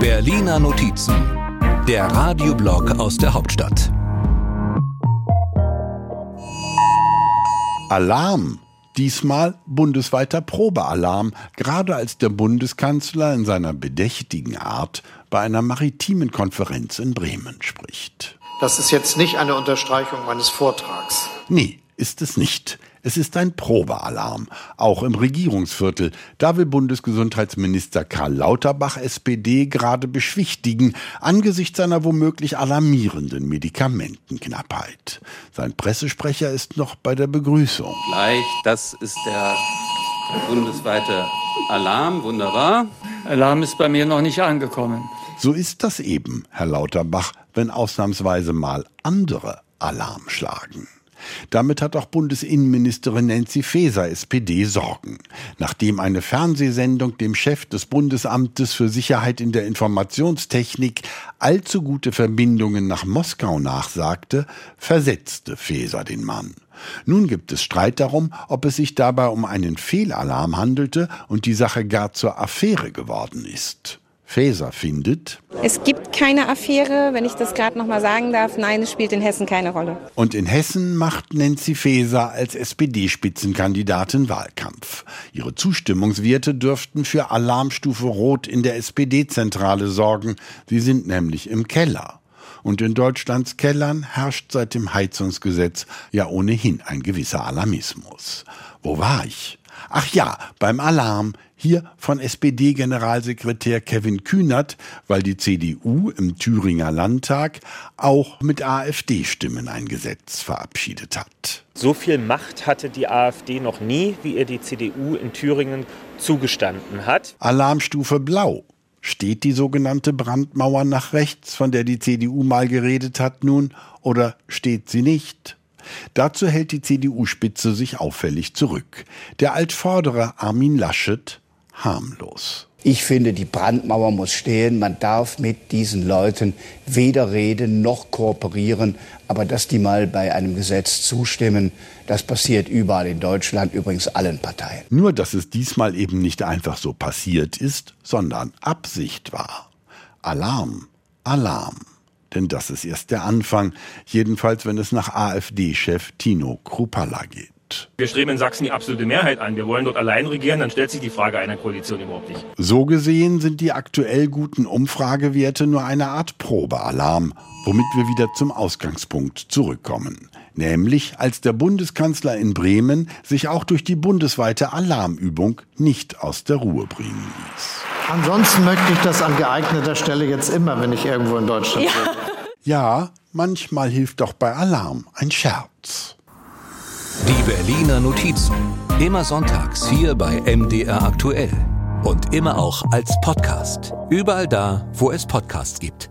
Berliner Notizen, der Radioblog aus der Hauptstadt. Alarm! Diesmal bundesweiter Probealarm, gerade als der Bundeskanzler in seiner bedächtigen Art bei einer maritimen Konferenz in Bremen spricht. Das ist jetzt nicht eine Unterstreichung meines Vortrags. Nee, ist es nicht. Es ist ein Probealarm, auch im Regierungsviertel. Da will Bundesgesundheitsminister Karl Lauterbach SPD gerade beschwichtigen angesichts einer womöglich alarmierenden Medikamentenknappheit. Sein Pressesprecher ist noch bei der Begrüßung. Gleich, das ist der bundesweite Alarm, wunderbar. Alarm ist bei mir noch nicht angekommen. So ist das eben, Herr Lauterbach, wenn ausnahmsweise mal andere Alarm schlagen. Damit hat auch Bundesinnenministerin Nancy Faeser SPD Sorgen. Nachdem eine Fernsehsendung dem Chef des Bundesamtes für Sicherheit in der Informationstechnik allzu gute Verbindungen nach Moskau nachsagte, versetzte Faeser den Mann. Nun gibt es Streit darum, ob es sich dabei um einen Fehlalarm handelte und die Sache gar zur Affäre geworden ist. Faeser findet. Es gibt keine Affäre, wenn ich das gerade noch mal sagen darf. Nein, es spielt in Hessen keine Rolle. Und in Hessen macht Nancy Faeser als SPD-Spitzenkandidatin Wahlkampf. Ihre Zustimmungswerte dürften für Alarmstufe Rot in der SPD-Zentrale sorgen. Sie sind nämlich im Keller. Und in Deutschlands Kellern herrscht seit dem Heizungsgesetz ja ohnehin ein gewisser Alarmismus. Wo war ich? Ach ja, beim Alarm hier von SPD-Generalsekretär Kevin Kühnert, weil die CDU im Thüringer Landtag auch mit AfD-Stimmen ein Gesetz verabschiedet hat. So viel Macht hatte die AfD noch nie, wie ihr die CDU in Thüringen zugestanden hat. Alarmstufe Blau. Steht die sogenannte Brandmauer nach rechts, von der die CDU mal geredet hat, nun, oder steht sie nicht? Dazu hält die CDU-Spitze sich auffällig zurück. Der Altvordere Armin Laschet harmlos. Ich finde, die Brandmauer muss stehen. Man darf mit diesen Leuten weder reden noch kooperieren. Aber dass die mal bei einem Gesetz zustimmen, das passiert überall in Deutschland, übrigens allen Parteien. Nur, dass es diesmal eben nicht einfach so passiert ist, sondern Absicht war. Alarm, Alarm. Denn das ist erst der Anfang, jedenfalls wenn es nach AfD-Chef Tino Krupalla geht. Wir streben in Sachsen die absolute Mehrheit an. Wir wollen dort allein regieren, dann stellt sich die Frage einer Koalition überhaupt nicht. So gesehen sind die aktuell guten Umfragewerte nur eine Art Probealarm, womit wir wieder zum Ausgangspunkt zurückkommen. Nämlich als der Bundeskanzler in Bremen sich auch durch die bundesweite Alarmübung nicht aus der Ruhe bringen ließ. Ansonsten möchte ich das an geeigneter Stelle jetzt immer, wenn ich irgendwo in Deutschland Ja. bin. Ja, manchmal hilft doch bei Alarm ein Scherz. Die Berliner Notizen. Immer sonntags hier bei MDR aktuell. Und immer auch als Podcast. Überall da, wo es Podcasts gibt.